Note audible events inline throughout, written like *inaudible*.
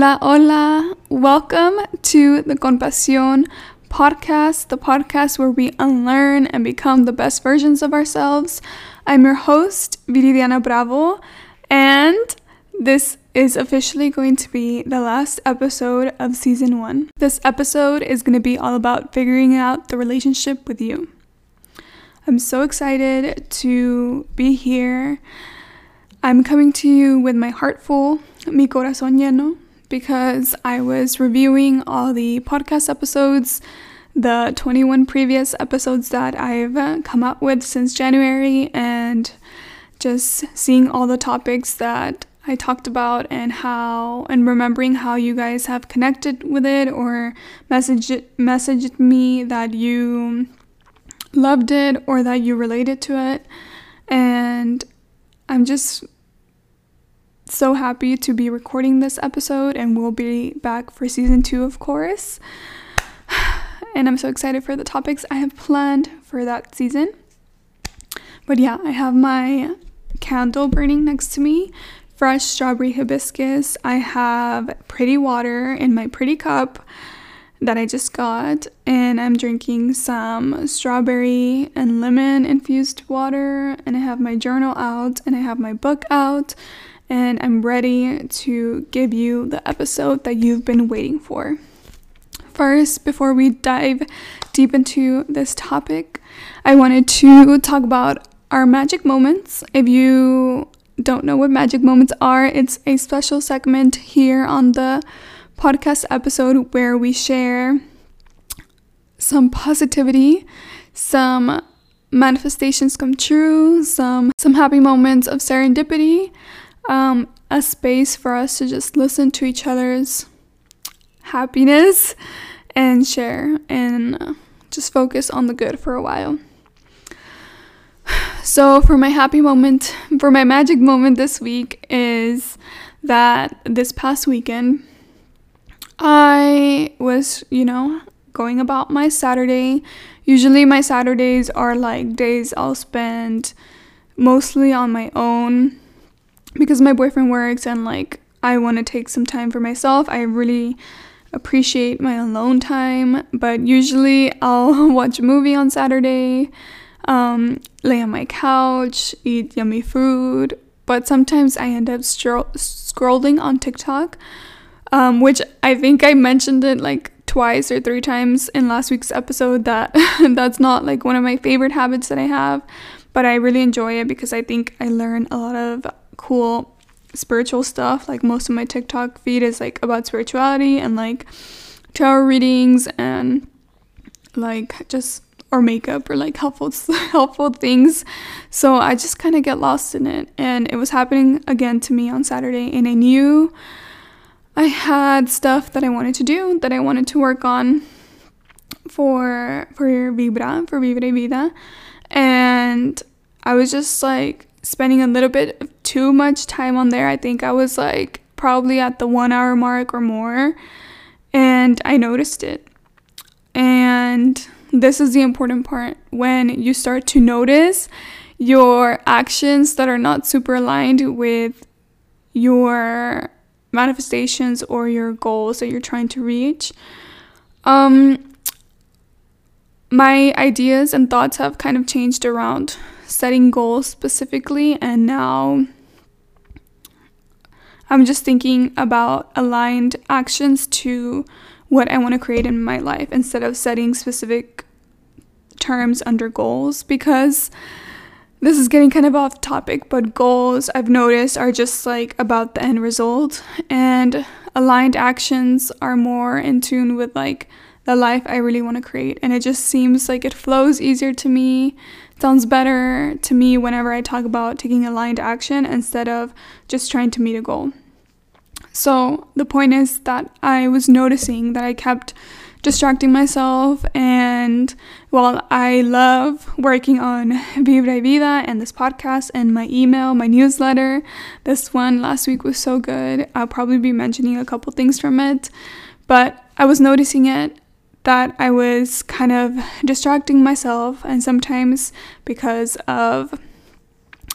Hola, hola. Welcome to the Compasión podcast, the podcast where we unlearn and become the best versions of ourselves. I'm your host, Viridiana Bravo, and this is officially going to be the last episode of season one. This episode is going to be all about figuring out the relationship with you. I'm so excited to be here. I'm coming to you with my heart full, mi corazón lleno, because I was reviewing all the podcast episodes, the 21 previous episodes that I've uh, come up with since January, and just seeing all the topics that I talked about and how and remembering how you guys have connected with it or messaged messaged me that you loved it or that you related to it. And I'm just so happy to be recording this episode, and we'll be back for season two, of course. *sighs* And I'm so excited for the topics I have planned for that season. But yeah, I have my candle burning next to me, fresh strawberry hibiscus. I have pretty water in my pretty cup that I just got, and I'm drinking some strawberry and lemon infused water. And I have my journal out, and I have my book out and I'm ready to give you the episode that you've been waiting for. First, before we dive deep into this topic, I wanted to talk about our magic moments. If you don't know what magic moments are, it's a special segment here on the podcast episode where we share some positivity, some manifestations come true, some some happy moments of serendipity, um, a space for us to just listen to each other's happiness and share and uh, just focus on the good for a while. *sighs* So, for my happy moment, for my magic moment this week, is that this past weekend I was, you know, going about my Saturday. Usually, my Saturdays are like days I'll spend mostly on my own because my boyfriend works and like I want to take some time for myself. I really appreciate my alone time, but usually I'll *laughs* watch a movie on Saturday, um, lay on my couch, eat yummy food. But sometimes I end up stro- scrolling on TikTok, um, which I think I mentioned it like twice or three times in last week's episode that *laughs* that's not like one of my favorite habits that I have, but I really enjoy it because I think I learn a lot of cool spiritual stuff. Like most of my TikTok feed is like about spirituality and like tarot readings and like just or makeup or like helpful *laughs* helpful things. So I just kind of get lost in it and it was happening again to me on Saturday and I knew I had stuff that I wanted to do that I wanted to work on for for Vibra, for Vibra y Vida. And I was just like spending a little bit of too much time on there. I think I was like probably at the one hour mark or more, and I noticed it. And this is the important part when you start to notice your actions that are not super aligned with your manifestations or your goals that you're trying to reach. Um, my ideas and thoughts have kind of changed around setting goals specifically, and now I'm just thinking about aligned actions to what I want to create in my life instead of setting specific terms under goals because this is getting kind of off topic, but goals I've noticed are just like about the end result, and aligned actions are more in tune with like the life I really want to create. And it just seems like it flows easier to me sounds better to me whenever I talk about taking aligned action instead of just trying to meet a goal. So, the point is that I was noticing that I kept distracting myself, and while I love working on *laughs* Vibra Vida and this podcast and my email, my newsletter, this one last week was so good. I'll probably be mentioning a couple things from it, but I was noticing it that I was kind of distracting myself, and sometimes because of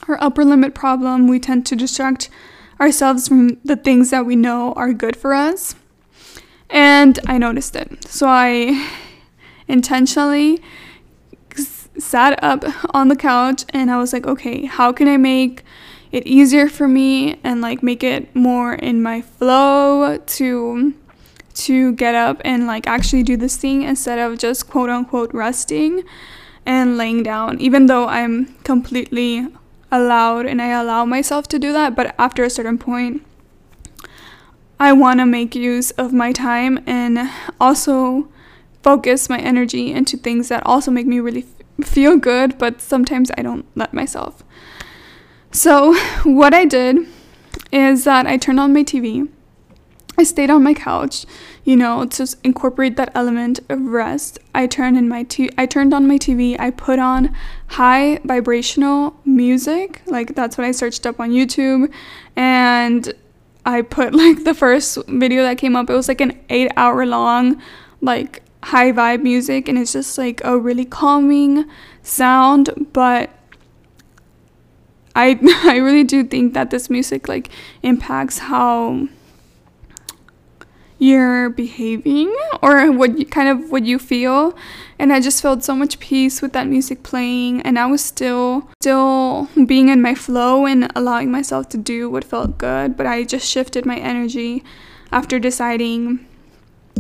our upper limit problem, we tend to distract ourselves from the things that we know are good for us. And I noticed it. So I intentionally sat up on the couch and I was like, okay, how can I make it easier for me and like make it more in my flow to to get up and like actually do this thing instead of just quote unquote resting and laying down even though I'm completely allowed and I allow myself to do that but after a certain point I want to make use of my time and also focus my energy into things that also make me really f- feel good, but sometimes I don't let myself. So, what I did is that I turned on my TV. I stayed on my couch, you know, to incorporate that element of rest. I turned in my t- I turned on my TV. I put on high vibrational music, like that's what I searched up on YouTube, and I put *laughs* like the first video that came up. It was like an eight hour long, like high vibe music, and it's just like a really calming sound. But I *laughs* I really do think that this music like impacts how you're behaving or what you kind of what you feel. And i just felt so much peace with that music playing. And i was still still being in my flow and allowing myself to do what felt good. But i just shifted my energy after deciding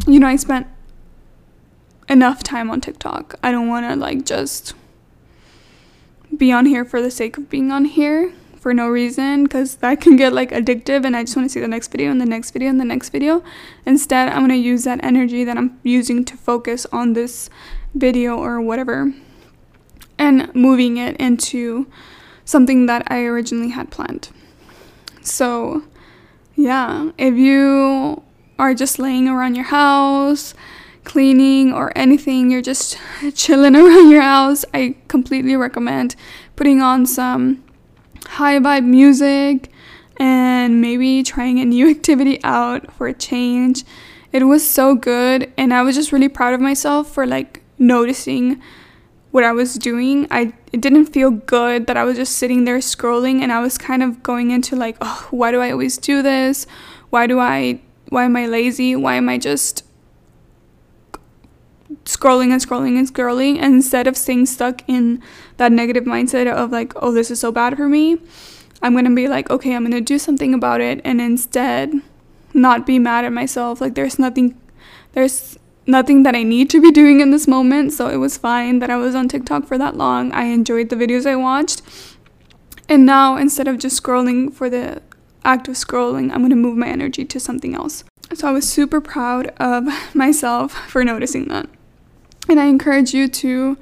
you know i spent enough time on tiktok. I don't want to like just be on here for the sake of being on here for no reason because that can get like addictive and I just want to see the next video and the next video and the next video. Instead, I'm going to use that energy that I'm using to focus on this video or whatever and moving it into something that I originally had planned. So, yeah, if you are just laying around your house, cleaning or anything, you're just *laughs* chilling *laughs* around your house, I completely recommend putting on some high vibe music and maybe trying a new *laughs* activity out for a change. It was so good and I was just really proud of myself for like noticing what I was doing. I it didn't feel good that I was just sitting there scrolling and I was kind of going into like, oh, why do I always do this? Why do I why am I lazy? Why am I just scrolling and scrolling and scrolling and instead of staying stuck in that negative mindset of like oh this is so bad for me i'm going to be like okay i'm going to do something about it and instead not be mad at myself. Like there's nothing there's nothing that i need to be doing in this moment so it was fine that i was on tiktok for that long. I enjoyed the videos i watched. And now instead of just scrolling for the act of scrolling i'm going to move my energy to something else. So i was super proud of *laughs* myself for noticing that and I encourage you to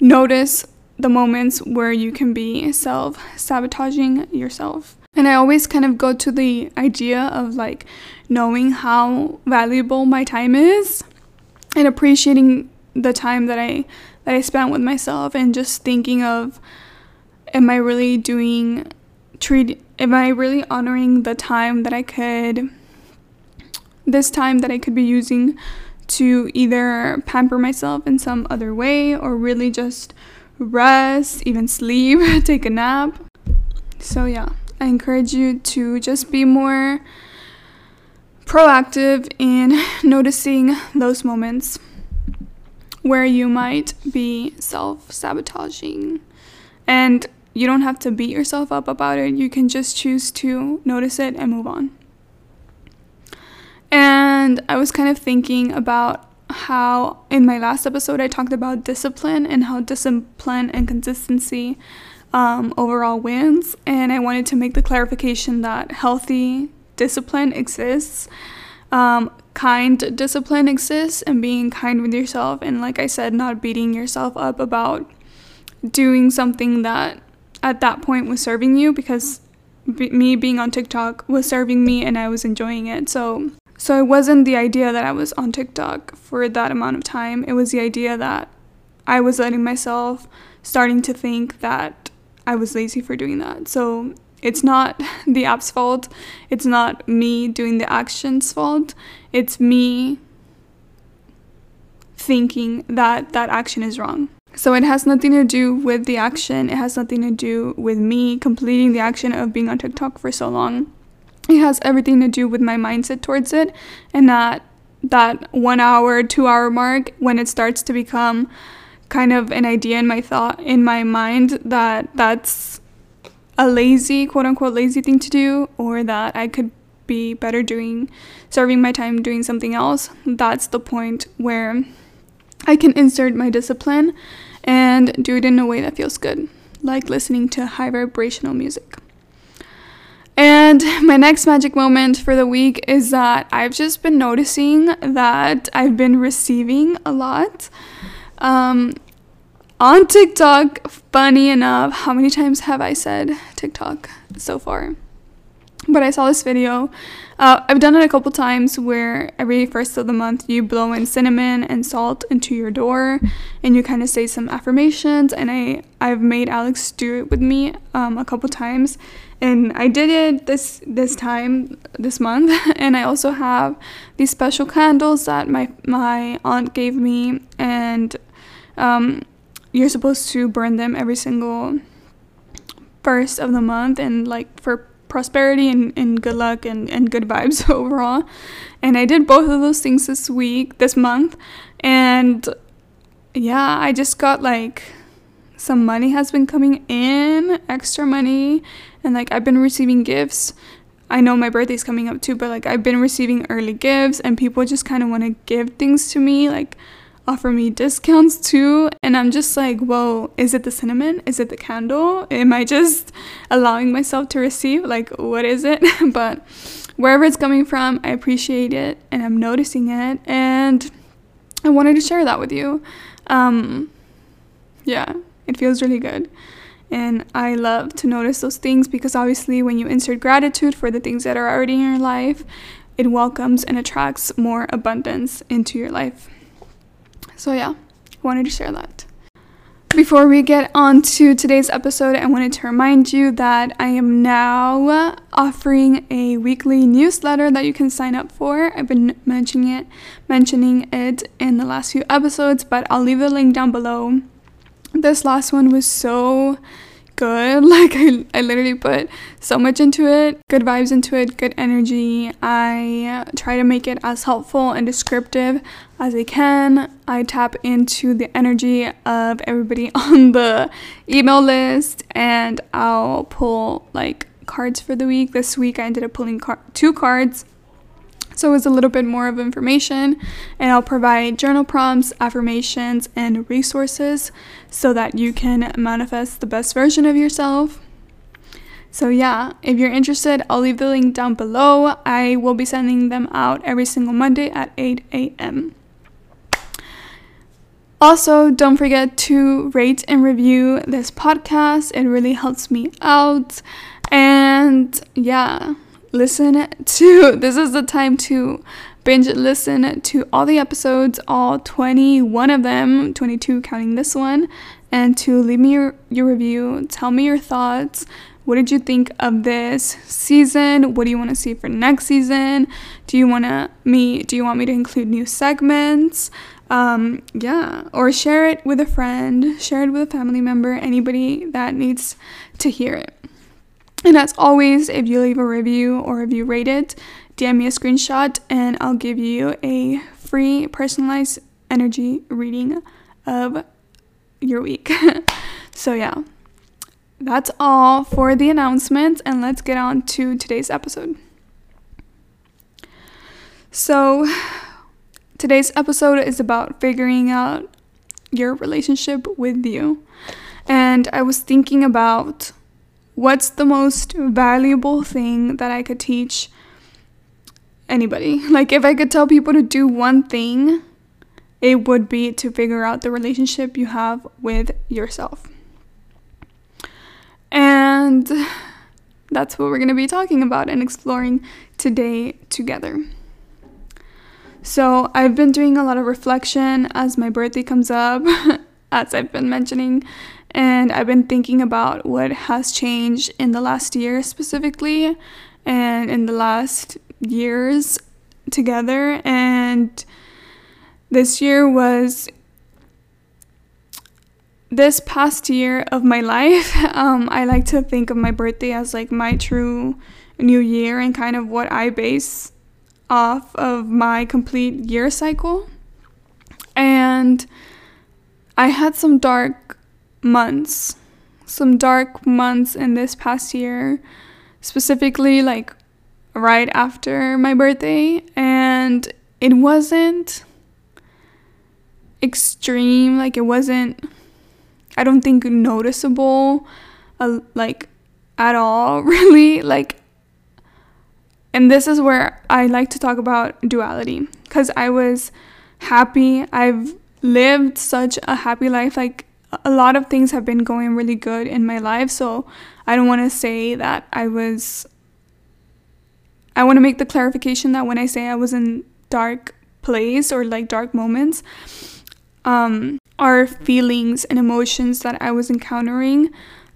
notice the moments where you can be self sabotaging yourself. And I always kind of go to the idea of like knowing how valuable my time is and appreciating the time that I that I spent with myself and just thinking of am I really doing treat am I really honoring the time that I could this time that I could be using to either pamper myself in some other way or really just rest, even sleep, *laughs* take a nap. So, yeah, I encourage you to just be more proactive in *laughs* noticing those moments where you might be self sabotaging. And you don't have to beat yourself up about it, you can just choose to notice it and move on. And I was kind of thinking about how in my last episode I talked about discipline and how discipline and consistency um, overall wins. And I wanted to make the clarification that healthy discipline exists, um, kind discipline exists, and being kind with yourself. And like I said, not beating yourself up about doing something that at that point was serving you because me being on TikTok was serving me and I was enjoying it. So so it wasn't the idea that I was on TikTok for that amount of time. It was the idea that I was letting myself starting to think that I was lazy for doing that. So it's not *laughs* the app's fault. It's not me doing the action's fault. It's me thinking that that action is wrong. So it has nothing to do with the action. It has nothing to do with me completing the action of being on TikTok for so long. It has everything to do with my mindset towards it and that that one hour two hour mark when it starts to become kind of an idea in my thought in my mind that that's a lazy quote unquote lazy thing to do or that i could be better doing serving my time doing something else. That's the point where i can insert my discipline and do it in a way that feels good like listening to high vibrational music and my next magic moment for the week is that I've just been noticing that I've been receiving a lot. Um, on TikTok, funny enough, how many times have I said TikTok so far? But I saw this video. Uh, I've done it a couple times where every first of the month you blow in cinnamon and salt into your door and you kind of say some affirmations. And I, I've made Alex do it with me um, a couple times and I did it this this time this month *laughs* and I also have these special candles that my my aunt gave me and um, you're supposed to burn them every single first of the month and like for prosperity and, and good luck and, and good vibes *laughs* overall. And I did both of those things this week this month. And yeah I just got like some money has been coming in extra money. And like I've been receiving gifts. I know my birthday's coming up too, but like I've been receiving early gifts and people just kind of want to give things to me, like offer me discounts too. And I'm just like, whoa, is it the cinnamon? Is it the candle? Am I just allowing myself to receive? Like, what is it? *laughs* but wherever it's coming from, I appreciate it and I'm noticing it. And I wanted to share that with you. Um, yeah, it feels really good. And I love to notice those things because obviously, when you insert gratitude for the things that are already in your life, it welcomes and attracts more abundance into your life. So, yeah, wanted to share that. Before we get on to today's episode, I wanted to remind you that I am now offering a weekly newsletter that you can sign up for. I've been mentioning it, mentioning it in the last few episodes, but I'll leave the link down below this last one was so good. *laughs* Like I, I literally put so much into it, good vibes into it, good energy. I try to make it as helpful and descriptive as I can. I tap into the energy of everybody *laughs* on the email list and I'll pull like cards for the week. This week I ended up pulling car- two cards so it's a little bit more of information, and I'll provide journal prompts, affirmations, and resources so that you can manifest the best version of yourself. So, yeah, if you're interested, I'll leave the link down below. I will be sending them out every single Monday at 8 a.m. Also, don't forget to rate and review this podcast, it really helps me out. And yeah listen to this is the time to binge listen to all the episodes, all 21 of them, 22 counting this one, and to leave me your, your review. Tell me your thoughts. What did you think of this season? What do you want to see for next season? Do you want to me do you want me to include new segments? Um, yeah, or share it with a friend, share it with a family member, anybody that needs to hear it. And as always, if you leave a review or if you rate it, DM me a screenshot and I'll give you a free personalized energy reading of your week. *laughs* so, yeah, that's all for the announcements, and let's get on to today's episode. So, today's episode is about figuring out your relationship with you. And I was thinking about what's the most valuable thing that I could teach anybody? *laughs* Like, if I could tell people to do one thing, it would be to figure out the relationship you have with yourself. And *sighs* that's what we're going to be talking about and exploring today together. So, I've been doing a lot of reflection as my birthday comes up, *laughs* as I've been mentioning, and I've been thinking about what has changed in the last year specifically and in the last years together. And this year was this past year of my *laughs* life. Um, I like to think of my birthday as like my true new year and kind of what I base off of my complete year cycle. And I had some dark months, some dark months in this past year, specifically like right after my birthday. And it wasn't extreme, like, it wasn't, I don't think, noticeable, uh, like, at all, *laughs* really. Like, and this is where I like to talk about duality because I was happy. I've lived such a happy life. Like a lot of things have been going really good in my life. So I don't want to say that I was. I want to make the clarification that when I say I was in dark place or like dark moments, um, are feelings and emotions that I was encountering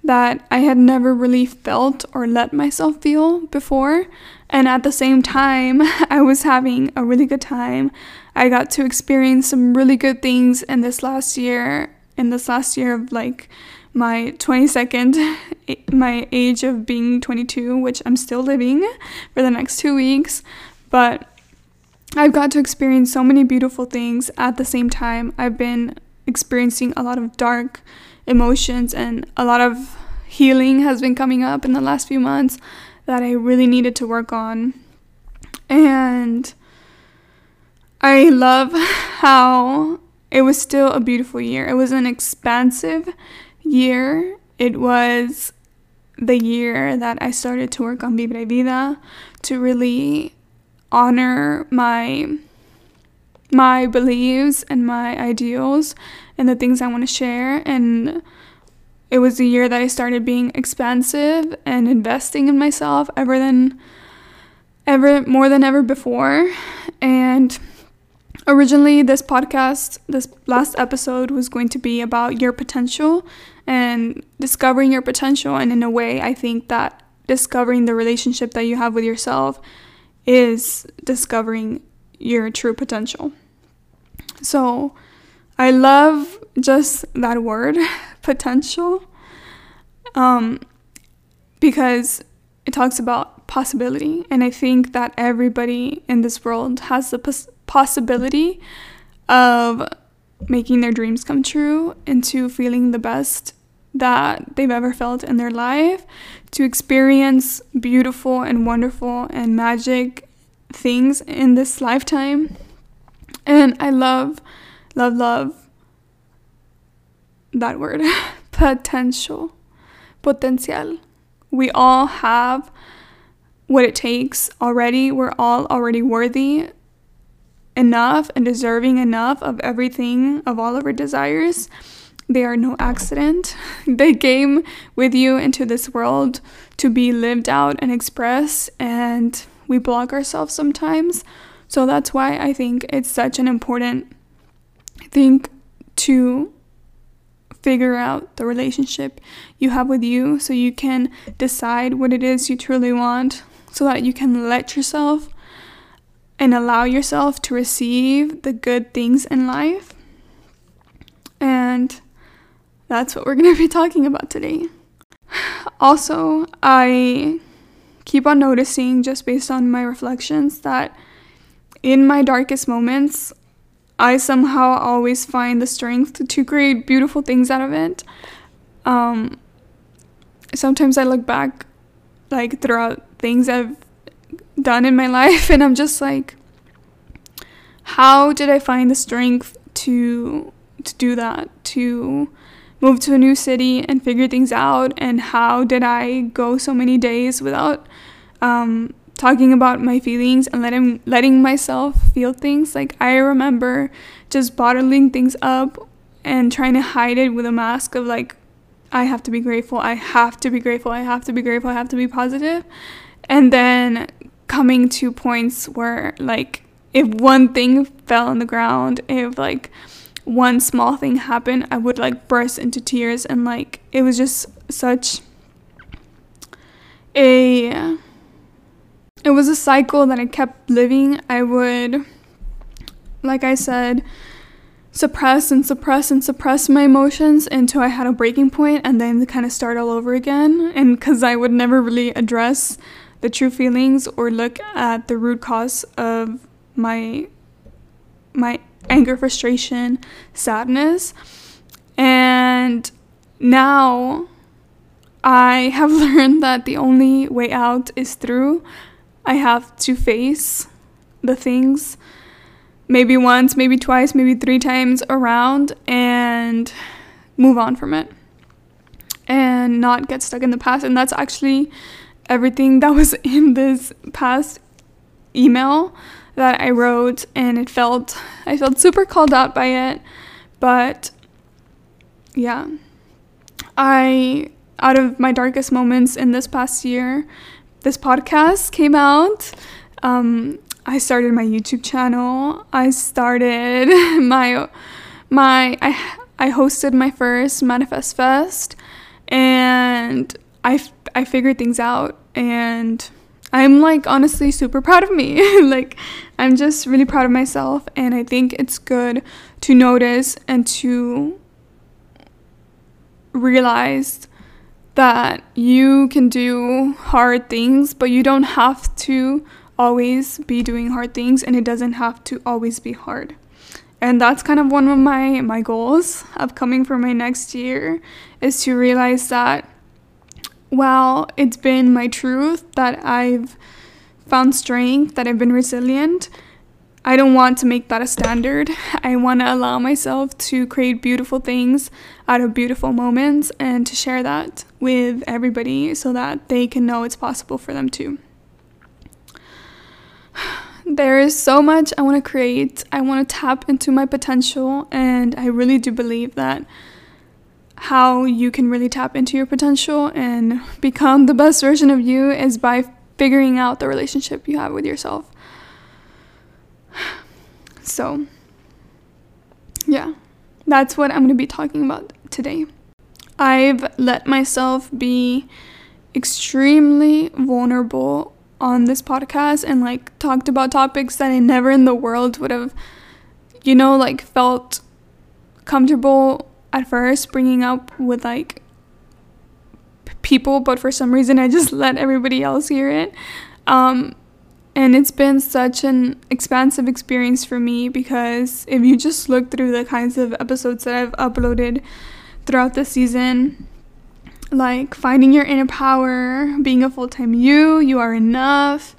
that I had never really felt or let myself feel before. And at the same time, *laughs* I was having a really good time. I got to experience some really good things in this last year, in this last year of like my 22nd, *laughs* my age of being 22, which I'm still living for the next two weeks. But I've got to experience so many beautiful things at the same time. I've been experiencing a lot of dark emotions and a lot of healing has been coming up in the last few months that I really needed to work on. And I love *laughs* how it was still a beautiful year. It was an expansive year. It was the year that I started to work on Vibra y Vida to really honor my my beliefs and my ideals and the things I want to share. And it was the year that I started being expansive and investing in myself ever than ever more than ever before. And originally this podcast, this last episode was going to be about your potential and discovering your potential and in a way I think that discovering the relationship that you have with yourself is discovering your true potential. So I love just that word, *laughs* potential, um, because it talks about possibility. And I think that everybody in this world has the pos- possibility of making their dreams come true into feeling the best that they've ever felt in their life, to experience beautiful and wonderful and magic things in this lifetime. And I love love, love that word *laughs* potential, potential. We all have what it takes already. We're all already worthy enough and deserving enough of everything, of all of our desires. They are no accident. *laughs* They came with you into this world to be lived out and expressed, and we block ourselves sometimes. So that's why I think it's such an important thing to figure out the relationship you have with you so you can decide what it is you truly want so that you can let yourself and allow yourself to receive the good things in life. And that's what we're *laughs* going to be talking about today. Also, I keep on noticing, just based on my reflections, that in my darkest moments, I somehow always find the strength to create beautiful things out of it. Um, sometimes I look back, like throughout things I've done in my *laughs* life, and I'm just like, how did I find the strength to to do that? To move to a new city and figure things out, and how did I go so many days without um, talking about my feelings and letting letting myself feel things. Like I remember just bottling things up and trying to hide it with a mask of like I have to be grateful, I have to be grateful, I have to be grateful, I have to be. And then coming to points where like if one thing fell on the ground, if like one small thing happened, I would like burst into tears and like it was just such a it was a cycle that I kept living. I would, like I said, suppress and suppress and suppress my emotions until I had a breaking point and then kind of start all over again. And because I would never really address the true feelings or look at the root cause of my my anger, frustration, sadness. And now I have *laughs* learned that the only way out is through. I have to face the things maybe once, maybe twice, maybe three times around and move on from it and not get stuck in the past. And that's actually everything that was *laughs* in this past email that I wrote and it felt I felt super called out by it. But yeah. I out of my darkest moments in this past year, this podcast came out. Um, I started my YouTube channel. I started *laughs* my my I I hosted my first Manifest Fest and I I figured things out and I'm like honestly super proud of me. *laughs* like I'm just really proud of myself and I think it's good to notice and to realize that you can do hard things, but you don't have to always be doing hard things and it doesn't have to always be hard. And that's kind of one of my my goals upcoming for my next year is to realize that while it's been my truth that I've found strength, that I've been resilient, I don't want to make that a standard. *laughs* I want to allow myself to create beautiful things out of beautiful moments and to share that with everybody so that they can know it's possible for them too. *sighs* There is so much I want to create. I want to tap into my potential, and I really do believe that how you can really tap into your potential and become the best version of you is by figuring out the relationship you have with yourself. *sighs* So, yeah, that's what I'm going to be talking about today. I've let myself be extremely vulnerable on this podcast and like talked about topics that I never in the world would have, you know, like felt comfortable at first bringing up with like people, but for some reason I just *laughs* let everybody else hear it. Um, and it's been such an expansive experience for me because if you just look through the kinds of episodes that I've uploaded throughout the season, like finding your inner power, being a full time you, you are enough,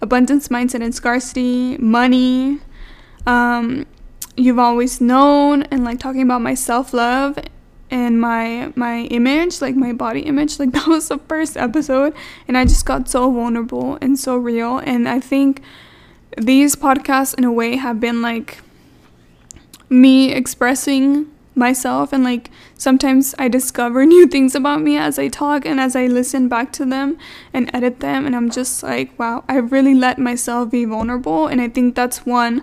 abundance mindset and scarcity, money, um, you've always known and like talking about my self-love and my my image like my body image like *laughs* that was the first episode and i just got so vulnerable and so real and i think these podcasts in a way have been like me expressing myself and like sometimes i discover *laughs* new things about me as i talk and as i listen back to them and edit them and i'm just like wow i really let myself be vulnerable and i think that's one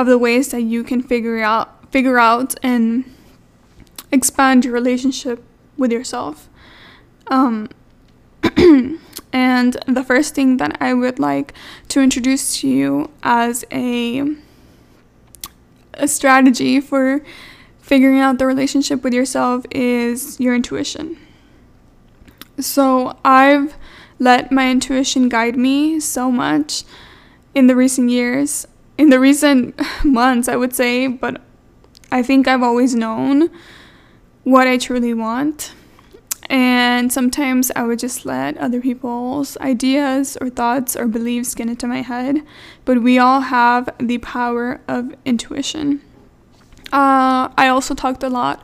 of the ways that you can figure out figure out and expand your relationship with yourself. Um, *clears throat* and the first thing that I would like to introduce to you as a a strategy for figuring out the relationship with yourself is your intuition. So, I've let my intuition guide me so much in the recent years in the recent *laughs* months, I would say, but I think I've always known what I truly want. And sometimes I would just let other people's ideas or thoughts or beliefs get into my head. But we all have the power of intuition. Uh, I also talked a lot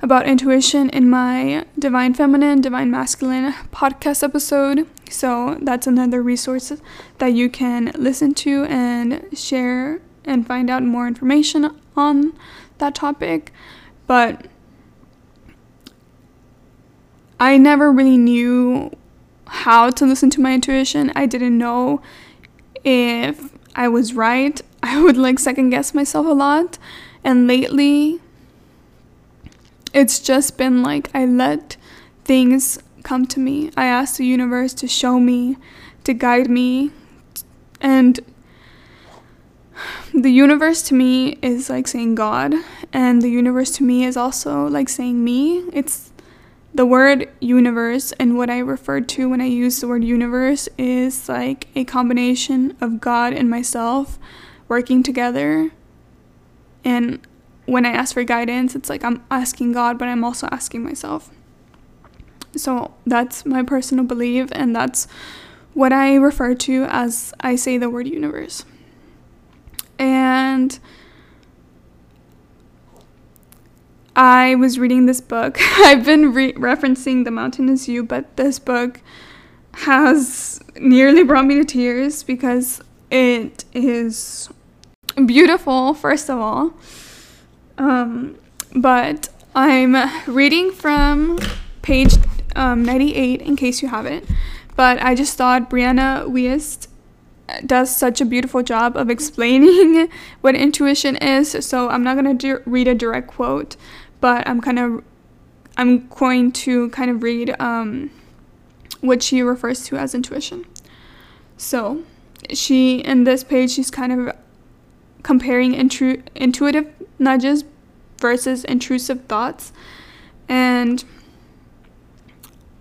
about intuition in my Divine Feminine, Divine Masculine podcast episode. So that's another resource that you can listen to and share and find out more information on that topic. But I never really knew how to listen to my intuition. I didn't know if I was right. *laughs* I would like second guess myself a lot. And lately, it's just been like I let things come to me. I ask the universe to show me, to guide me. And the universe to me is like saying God, and the universe to me is also like saying me. It's the word universe and what I refer to when I use the word universe is like a combination of God and myself working together. And when I ask for guidance, it's like I'm asking God, but I'm also asking myself. So that's my personal belief, and that's what I refer to as I say the word universe. And I was reading this book. *laughs* I've been re- referencing The Mountain Is You, but this book has nearly brought me to tears because it is beautiful, first of all. Um, but I'm reading from page um, 98 in case you haven't. But I just thought Brianna Wiest does such a beautiful job of explaining *laughs* what intuition is. So I'm not going to read a direct quote, but I'm kind of I'm going to kind of read um, what she refers to as intuition. So she in this page she's kind of comparing intuitive nudges versus intrusive thoughts. And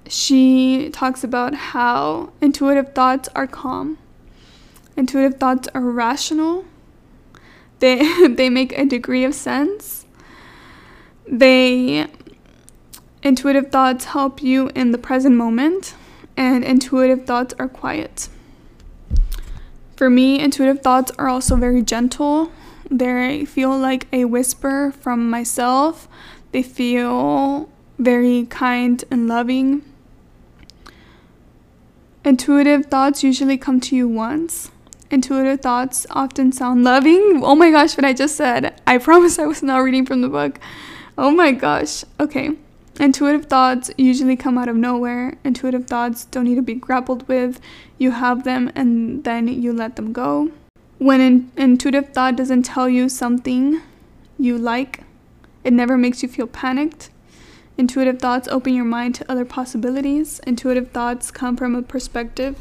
she talks about how intuitive thoughts are calm intuitive thoughts are rational they *laughs* they make a degree of sense they intuitive thoughts help you in the present moment and intuitive thoughts are quiet. For me intuitive thoughts are also very gentle they feel like a whisper from myself they feel very kind and loving intuitive thoughts usually come to you once intuitive thoughts often sound loving oh my gosh what i just said i *laughs* promise i was not reading from the book Oh my gosh. Okay. Intuitive thoughts usually come out of nowhere. Intuitive thoughts don't need to be grappled with. You have them and then you let them go. When an intuitive thought doesn't tell you something you like, it never makes you feel panicked. Intuitive thoughts open your mind to other possibilities. Intuitive thoughts come from a perspective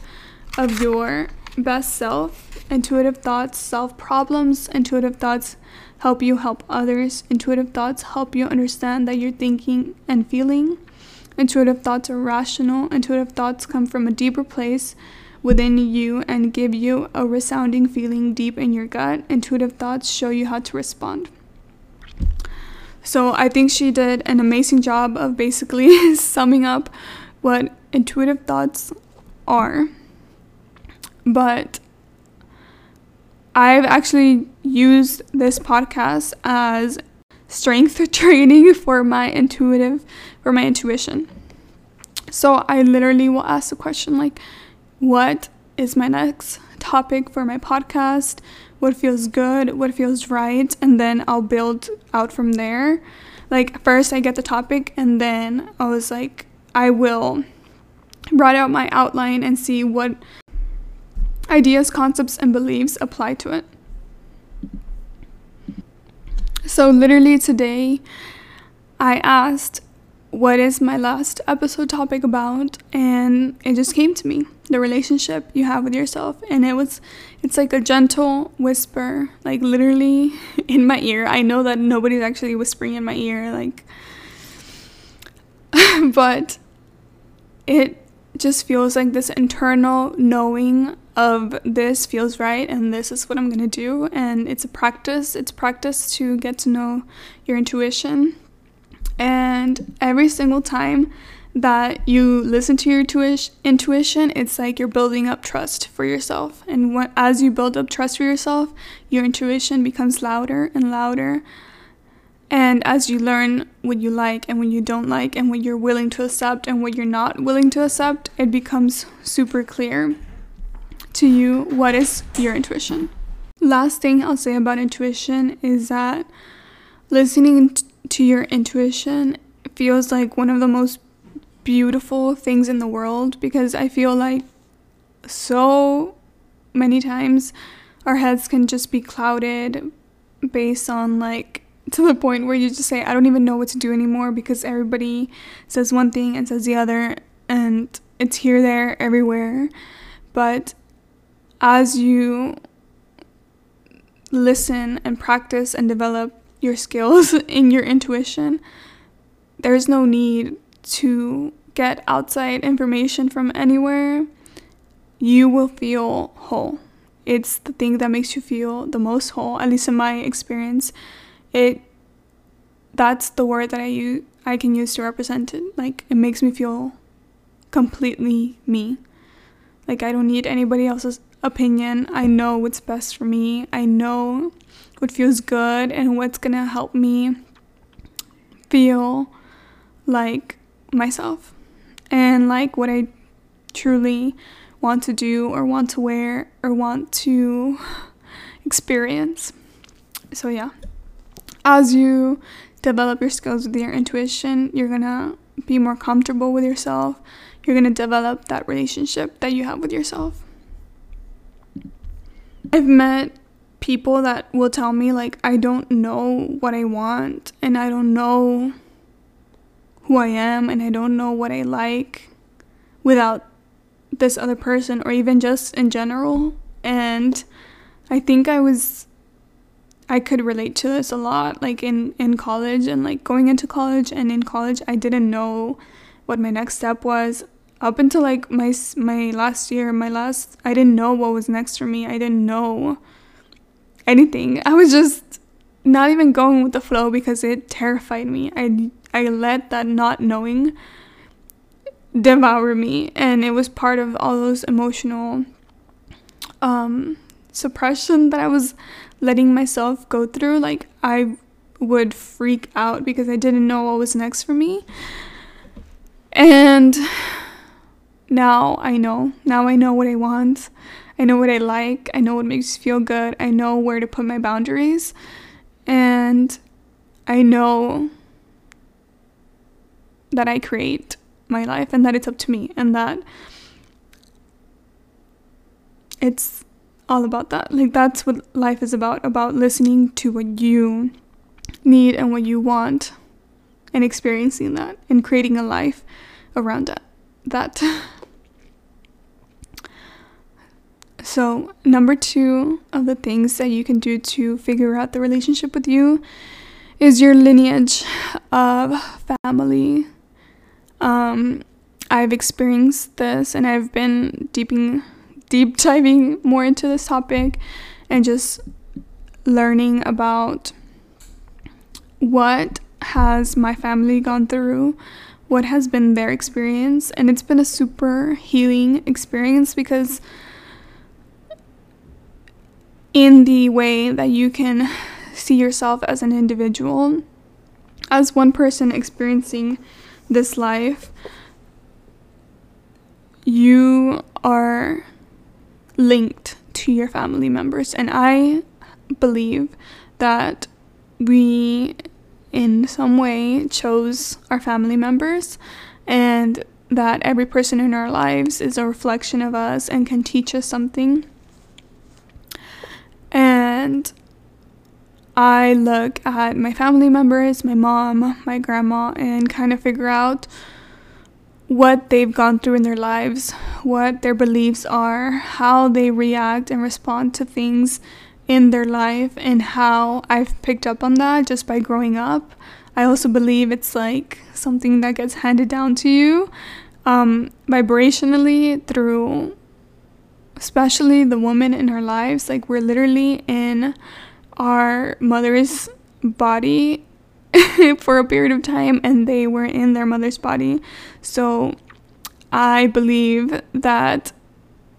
of your best self. Intuitive thoughts solve problems. Intuitive thoughts help you help others. Intuitive thoughts help you understand that you're thinking and feeling. Intuitive thoughts are rational. Intuitive thoughts come from a deeper place within you and give you a resounding feeling deep in your gut. Intuitive thoughts show you how to respond. So I think she did an amazing job of basically *laughs* summing up what intuitive thoughts are. But I've actually used this podcast as strength *laughs* training for my intuitive for my intuition. So I literally will ask the question like what is my next topic for my podcast? What feels good? What feels right? And then I'll build out from there. Like first I get the topic and then I was like I will write out my outline and see what ideas, concepts, and beliefs apply to it. So, literally today, I asked, What is my last episode topic about? And it just came to me the relationship you have with yourself. And it was, it's like a gentle whisper, like literally *laughs* in my ear. I know that nobody's actually whispering in my ear, like, *laughs* but it just feels like this internal knowing of this feels right and this is what I'm going to do and it's a practice it's practice to get to know your intuition and every single time that you listen to your intuition it's like you're building up trust for yourself and as you build up trust for yourself your intuition becomes louder and louder and as you learn what you like and what you don't like and what you're willing to accept and what you're not willing to accept it becomes super clear to you what is your intuition. Last thing I'll say about intuition is that listening to your intuition feels like one of the most beautiful things in the world because I feel like so many times our heads can just be clouded based on like to the point where you just say I don't even know what to do anymore because everybody says one thing and says the other and it's here there everywhere. But as you listen and practice and develop your skills *laughs* in your intuition, there's no need to get outside information from anywhere, you will feel whole. It's the thing that makes you feel the most whole, at least in my experience. It that's the word that I use I can use to represent it. Like it makes me feel completely me. Like I don't need anybody else's opinion. I know what's best for me. I know what feels good and what's going to help me feel like myself and like what I truly want to do or want to wear or want to experience. So, yeah, as you develop your skills with your intuition, you're gonna be more comfortable with yourself. You're gonna develop that relationship that you have with yourself. I've met people that will tell me, like, I don't know what I want and I don't know who I am and I don't know what I like without this other person or even just in general. And I think I was I could relate to this a lot like in in college and like going into college. And in college I didn't know what my next step was. Up until like my my last year my last I didn't know what was next for me. I didn't know anything. I was just not even going with the flow because it terrified me. I I let that not knowing devour me. And it was part of all those emotional um, suppression that I was letting myself go through. Like I would freak out because I didn't know what was next for me. And now I know. Now I know what I want I know what I like I know what makes me feel good I know where to put my boundaries and I know that I create my life and that it's up to me and that it's all about that. Like that's what life is about about listening to what you need and what you want and experiencing that and creating a life around that. That *laughs* So, number 2 of the things that you can do to figure out the relationship with you is your lineage of family. Um, I've experienced this and I've been deeping, deep diving more into this topic and just learning about what has my family gone through, what has been their experience, and it's been a super healing experience because in the way that you can see yourself as an individual, as one person experiencing this life, you are linked to your family members. And I believe that we, in some way, chose our family members and that every person in our lives is a reflection of us and can teach us something. And I look at my family members, my mom, my grandma, and kind of figure out what they've gone through in their lives, what their beliefs are, how they react and respond to things in their life, and how I've picked up on that just by growing up. I also believe it's like something that gets handed down to you um, vibrationally through, especially the woman in our lives. Like, we're literally in our mother's body *laughs* for a period of time and they were in their mother's body. So I believe that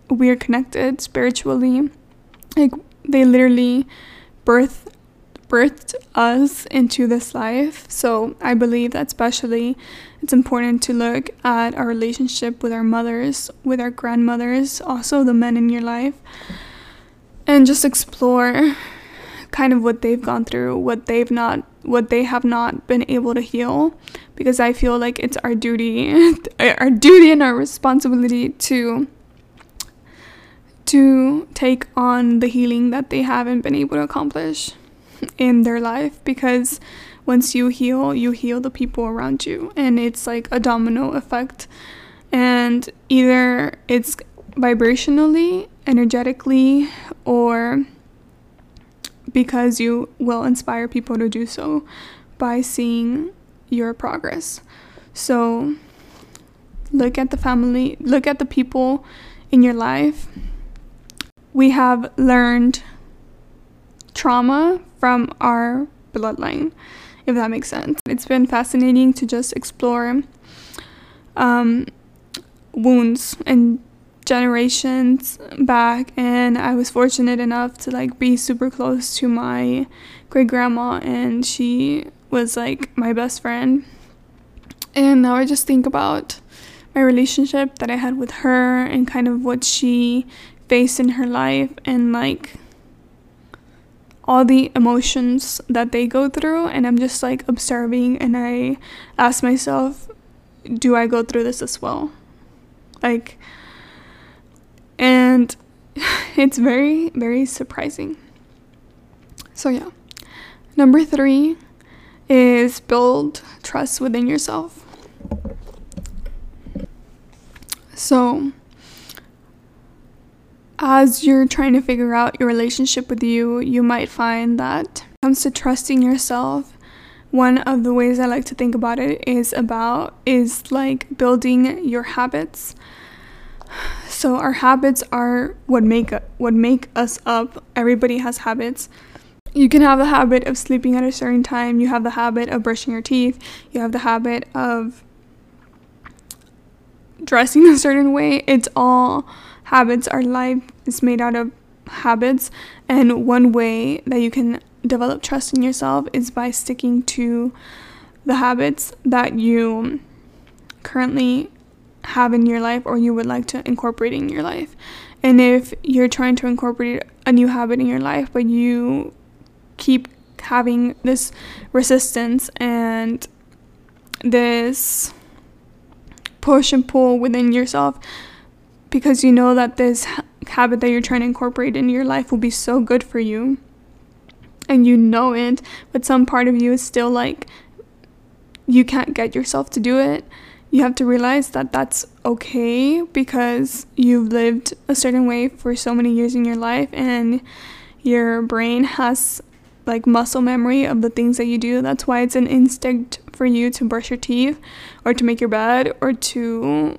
we're connected spiritually. Like they literally birthed birthed us into this life. So I believe that especially it's important to look at our relationship with our mothers, with our grandmothers, also the men in your life, and just explore kind of what they've gone through, what they've not what they have not been able to heal because I feel like it's our duty *laughs* our duty and our responsibility to to take on the healing that they haven't been able to accomplish in their life because once you heal, you heal the people around you and it's like a domino effect and either it's vibrationally, energetically or because you will inspire people to do so by seeing your progress. So, look at the family, look at the people in your life. We have learned trauma from our bloodline, if that makes sense. It's been fascinating to just explore um, wounds and generations back and I was fortunate enough to like be super close to my great grandma and she was like my best friend. And now I just think about my relationship that I had with her and kind of what she faced in her life and like all the emotions that they go through and I'm just like observing and I ask myself do I go through this as well? Like and *laughs* it's very, very surprising. So, yeah. Number three is build trust within yourself. So, as you're trying to figure out your relationship with you, you might find that comes to trusting yourself, one of the ways I like to think about it is about is like building your habits so our habits are what make what make us up. Everybody has habits. You can have the habit of sleeping at a certain time. You have the habit of brushing your teeth. You have the habit of dressing *laughs* a certain way. It's all habits. Our life is made out of habits. And one way that you can develop trust in yourself is by sticking to the habits that you currently have in your life or you would like to incorporate in your life. And if you're trying to incorporate a new habit in your life, but you keep having this resistance and this push and pull within yourself because you know that this habit that you're trying to incorporate into your life will be so good for you and you know it, but some part of you is still like, you can't get yourself to do it you have to realize that that's okay because you've lived a certain way for so many years in your life and your brain has like muscle memory of the things that you do. That's why it's an instinct for you to brush your teeth or to make your bed or to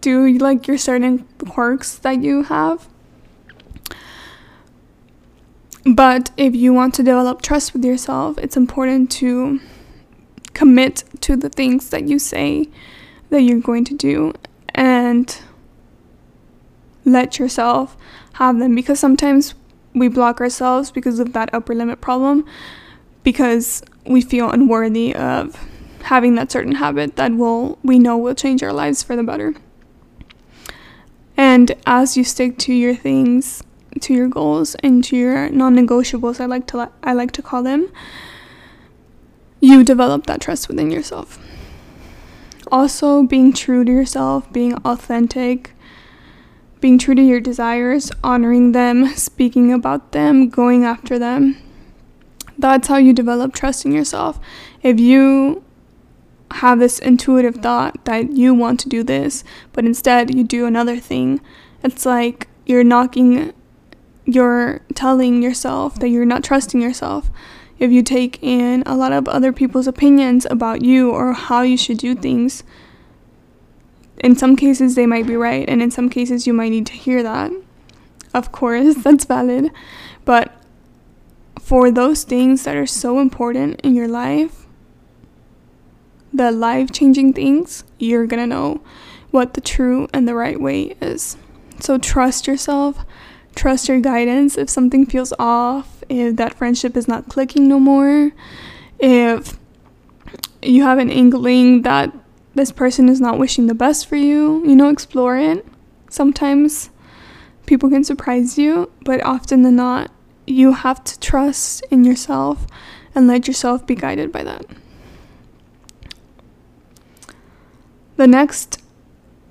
do like your certain quirks that you have. But if you want to develop trust with yourself, it's important to commit to the things that you say that you're going to do and let yourself have them because sometimes we block ourselves because of that upper limit problem because we feel unworthy of having that certain habit that will we know will change our lives for the better. And as you stick to your things, to your goals and to your non-negotiables, I like to I like to call them, you develop that trust within yourself. Also, being true to yourself, being authentic, being true to your desires, honoring them, speaking about them, going after them. That's how you develop trust in yourself. If you have this intuitive thought that you want to do this, but instead you do another thing, it's like you're knocking, you're telling yourself that you're not trusting yourself if you take in a lot of other people's opinions about you or how you should do things, in some cases they might be right, and in some cases you might need to hear that. Of course, *laughs* that's valid. But for those things that are so important in your life, the life changing things, you're gonna know what the true and the right way is. So trust yourself, trust your guidance. If something feels off, if that friendship is not clicking no more, if you have an inkling that this person is not wishing the best for you, you know, explore it. Sometimes people can surprise you, but often than not, you have to trust in yourself and let yourself be guided by that. The next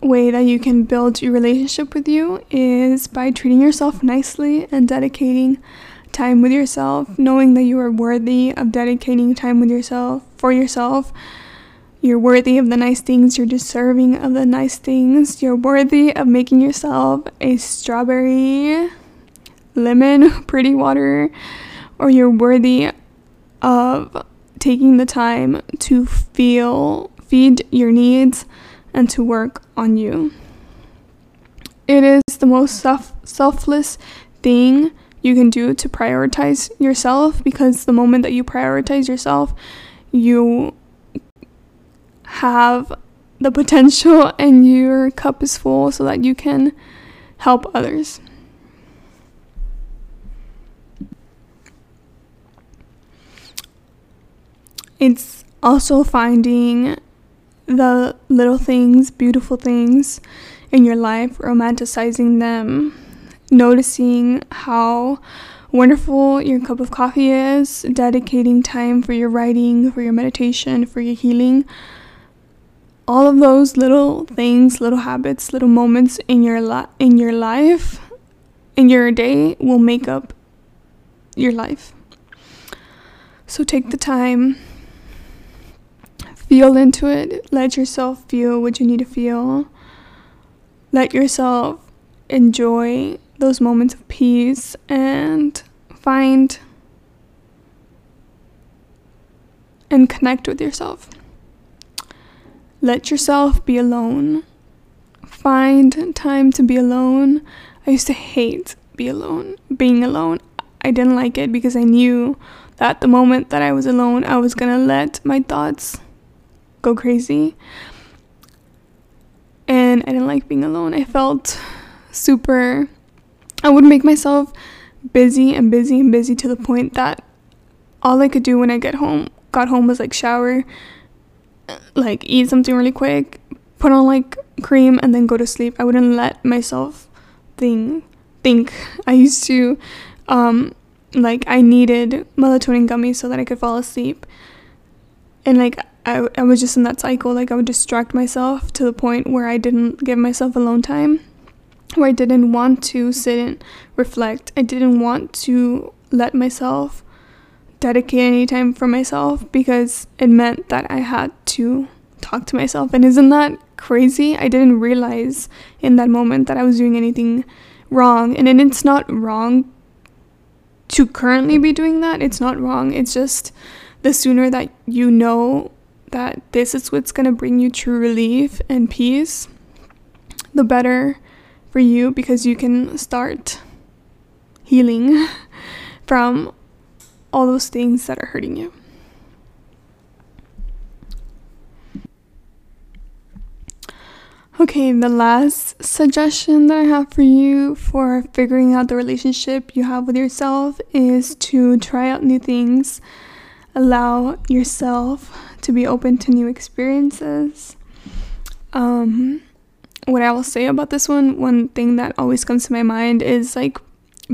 way that you can build your relationship with you is by treating yourself nicely and dedicating time with yourself, knowing that you are worthy of dedicating time with yourself for yourself. You're worthy of the nice things, you're deserving of the nice things. You're worthy of making yourself a strawberry, lemon, *laughs* pretty water, or you're worthy of taking the time to feel, feed your needs, and to work on you. It is the most self- selfless thing you can do to prioritize yourself because the moment that you prioritize yourself, you have the potential *laughs* and your cup is full so that you can help others. It's also finding the little things, beautiful things in your life, romanticizing them, noticing how wonderful your cup of coffee is, dedicating time for your writing, for your meditation, for your healing. All of those little things, little habits, little moments in your li- in your life, in your day will make up your life. So take the time feel into it. Let yourself feel what you need to feel. Let yourself enjoy those moments of peace and find and connect with yourself. Let yourself be alone. Find time to be alone. I used to hate be alone, being alone. I didn't like it because I knew that the moment that I was alone, I was to let my thoughts go crazy. And I didn't like being alone. I felt super I would make myself busy and busy and busy to the point that all I could do when I get home got home was like shower, like eat something really quick, put on like cream and then go to sleep. I wouldn't let myself think think. I used to um like I needed melatonin gummies so that I could fall asleep. And like I, I was just in that cycle like I would distract myself to the point where I didn't give myself alone time where I didn't want to sit and reflect. I didn't want to let myself dedicate any time for myself because it meant that I had to talk to myself. And isn't that crazy? I didn't realize in that moment that I was doing anything wrong. And it's not wrong to currently be doing that. It's not wrong. It's just the sooner that you know that this is what's going to bring you true relief and peace, the better for you because you can start healing *laughs* from all those things that are hurting you. Okay, the last suggestion that I have for you for figuring out the relationship you have with yourself is to try out new things. Allow yourself to be open to new experiences. Um, what I will say about this one, one thing that always comes to my mind is like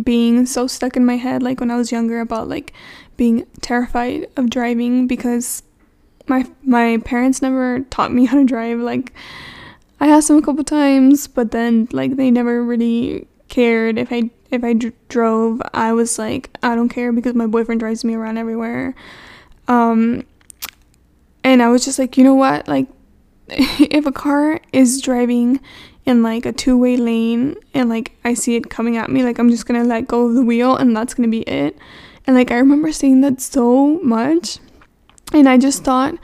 being so stuck in my head, like when I was younger, about like being terrified of driving because my my parents never taught me *laughs* how to drive. Like I asked them a couple times, but then like they never really cared if I if I d- drove. I was like I don't care because my boyfriend drives me around everywhere. Um, and I was just like, you know what, like *laughs* if a car is driving in like a two-way lane and like I see it coming at me like I'm just to let go of the wheel and that's to be it. And like I remember saying that so much and I just thought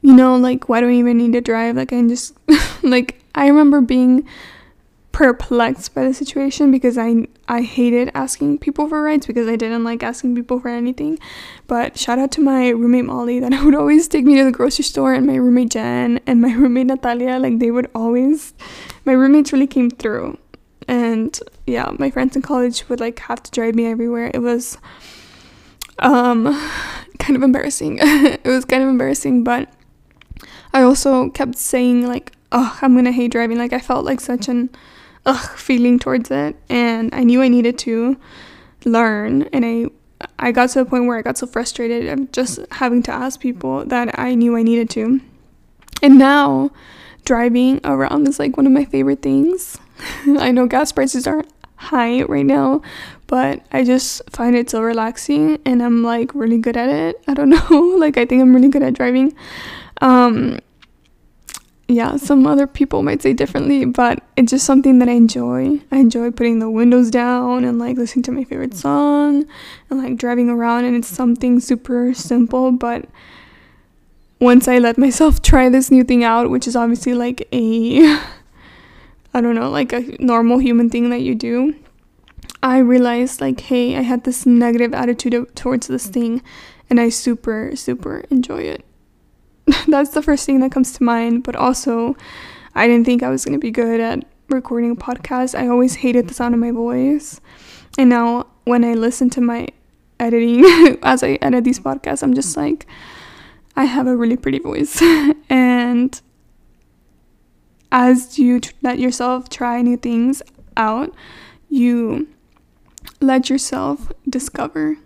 you know like why do I even need to drive like I just *laughs* like I remember being perplexed by the situation because I I hated asking people for rides because I didn't like asking people for anything. But shout out to my roommate Molly that *laughs* would always take me to the grocery store and my roommate Jen and my *laughs* roommate Natalia like they would always my roommates really came through. And yeah, my friends in college would like have to drive me everywhere. It was um *sighs* kind of embarrassing. *laughs* it was kind of embarrassing, but I also kept saying like, "Oh, I'm going to hate driving." Like I felt like such an ugh feeling towards it and I knew I needed to learn and I I got to the point where I got so frustrated of just having to ask people that I knew I needed to. And now driving around is like one of my favorite things. *laughs* I know gas prices aren't high right now, but I just find it so relaxing and I'm like really good at it. I don't *laughs* know, like I think I'm really good at driving. Um yeah, some other people might say differently, but it's just something that I enjoy. I enjoy putting the windows down and like listening to my favorite song and like driving around, and it's something super simple, but once I let myself *laughs* try this new thing out, which is obviously like a, *laughs* I don't know, like a normal human thing that you do, I realized like, hey, I had this negative attitude towards this thing and I super, super enjoy it. *laughs* That's the first thing that comes to mind, but also I didn't think I was going to be good at recording a podcast. I always hated the sound of my voice. And now when I listen to my editing *laughs* as I edit these podcasts, I'm just like, I have a really pretty voice. *laughs* and as you tr- let yourself try new things out, you let yourself discover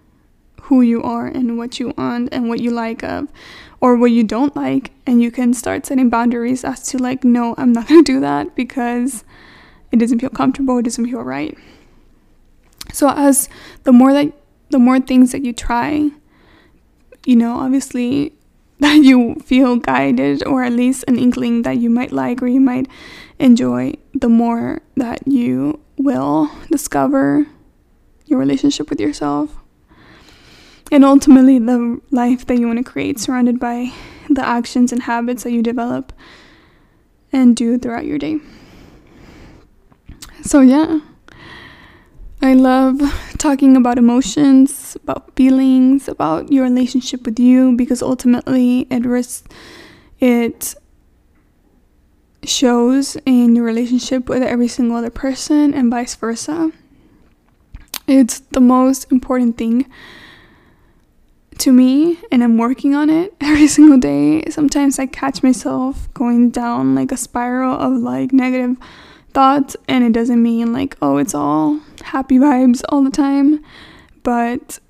who you are and what you want and what you like of or what you don't like and you can start setting boundaries as to like no i'm not going to do that because it doesn't feel comfortable it doesn't feel right. So as the more that the more things that you try you know obviously *laughs* that you feel guided or at least an inkling that you might like or you might enjoy the more that you will discover your relationship with yourself and ultimately the life that you want to create, surrounded by the actions and habits that you develop and do throughout your day. So, yeah, I love talking about emotions, about feelings, about your relationship with you because ultimately it res- it shows in your relationship with every single other person and vice versa. It's the most important thing to me and I'm working on it *laughs* every single day. Sometimes I catch myself going down like a spiral of like negative thoughts and it doesn't mean like oh it's all happy vibes all the time, but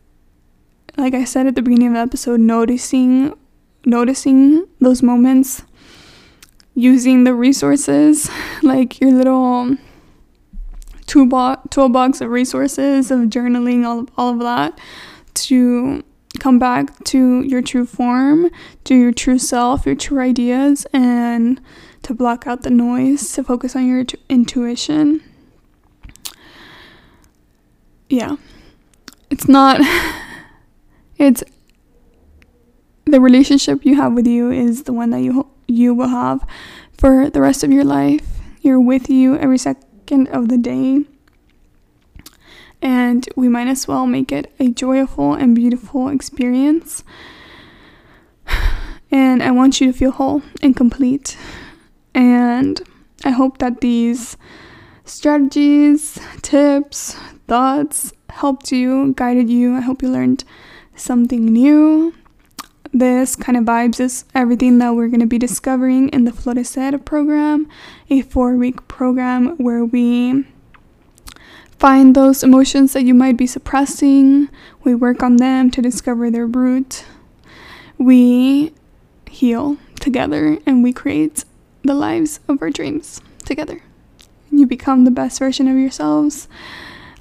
like I said at the beginning of the episode noticing noticing those moments using the resources *laughs* like your little toolbox toolbox of resources of journaling all of, all of that to come back to your true form, to your true self, your true ideas, and to block out the noise, to focus on your t- intuition. Yeah. It's not, *laughs* it's the relationship you have with you is the one that you you will have for the rest of your life. You're with you every second of the day and we might as well make it a joyful and beautiful experience. *sighs* And I want you to feel whole and complete. And I hope that these strategies, tips, thoughts helped you, guided you. I hope you learned something new. This kind of vibes is everything that we're going to be discovering in the Floreser program, a four week program where we find those emotions that you might be suppressing. We work on them to discover their root. We heal together and we create the lives of our dreams together. You become the best version of yourselves.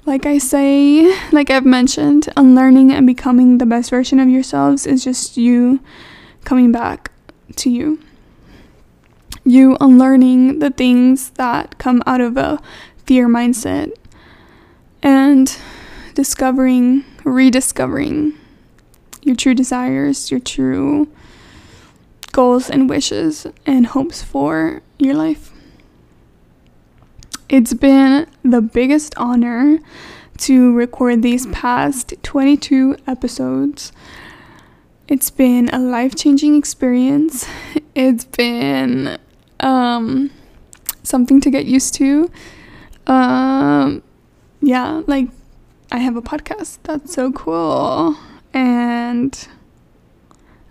Like I say, like I've mentioned, unlearning and becoming the best version of yourselves is just you coming back to you. You unlearning the things that come out of a fear mindset and discovering, rediscovering your true desires, your true goals and wishes and hopes for your life. It's been the biggest honor to record these past 22 episodes. It's been a life changing experience. It's been um, something to get used to. Um, yeah, like I have a podcast. That's so cool. And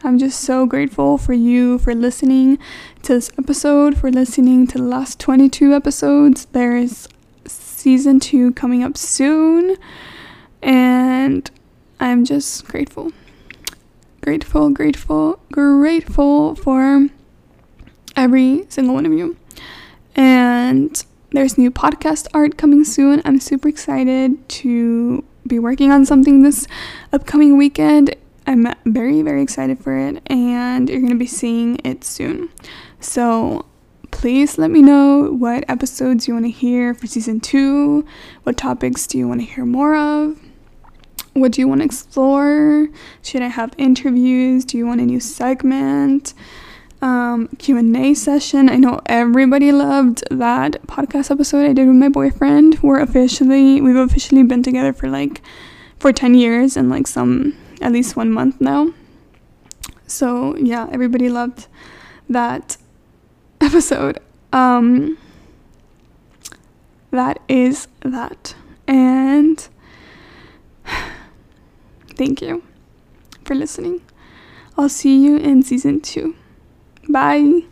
I'm just so grateful for you for listening to this episode, for listening to the last 22 episodes. There is season two coming up soon. And I'm just grateful. Grateful, grateful, grateful for every single one of you. And there's new podcast art coming soon. I'm super excited to be working on something this upcoming weekend. I'm very, very excited for it, and you're going to be seeing it soon. So, please let me know what episodes you want to hear for season two. What topics do you want to hear more of? what do you want to explore? Should I have interviews? Do you want a new segment? Um, Q&A session. I know everybody loved that podcast episode I did with my boyfriend. We're officially we've officially been together for like for 10 years and like some at least 1 month now. So, yeah, everybody loved that *laughs* episode. Um that is that. And *sighs* thank you for listening. I'll see you in season two. Bye.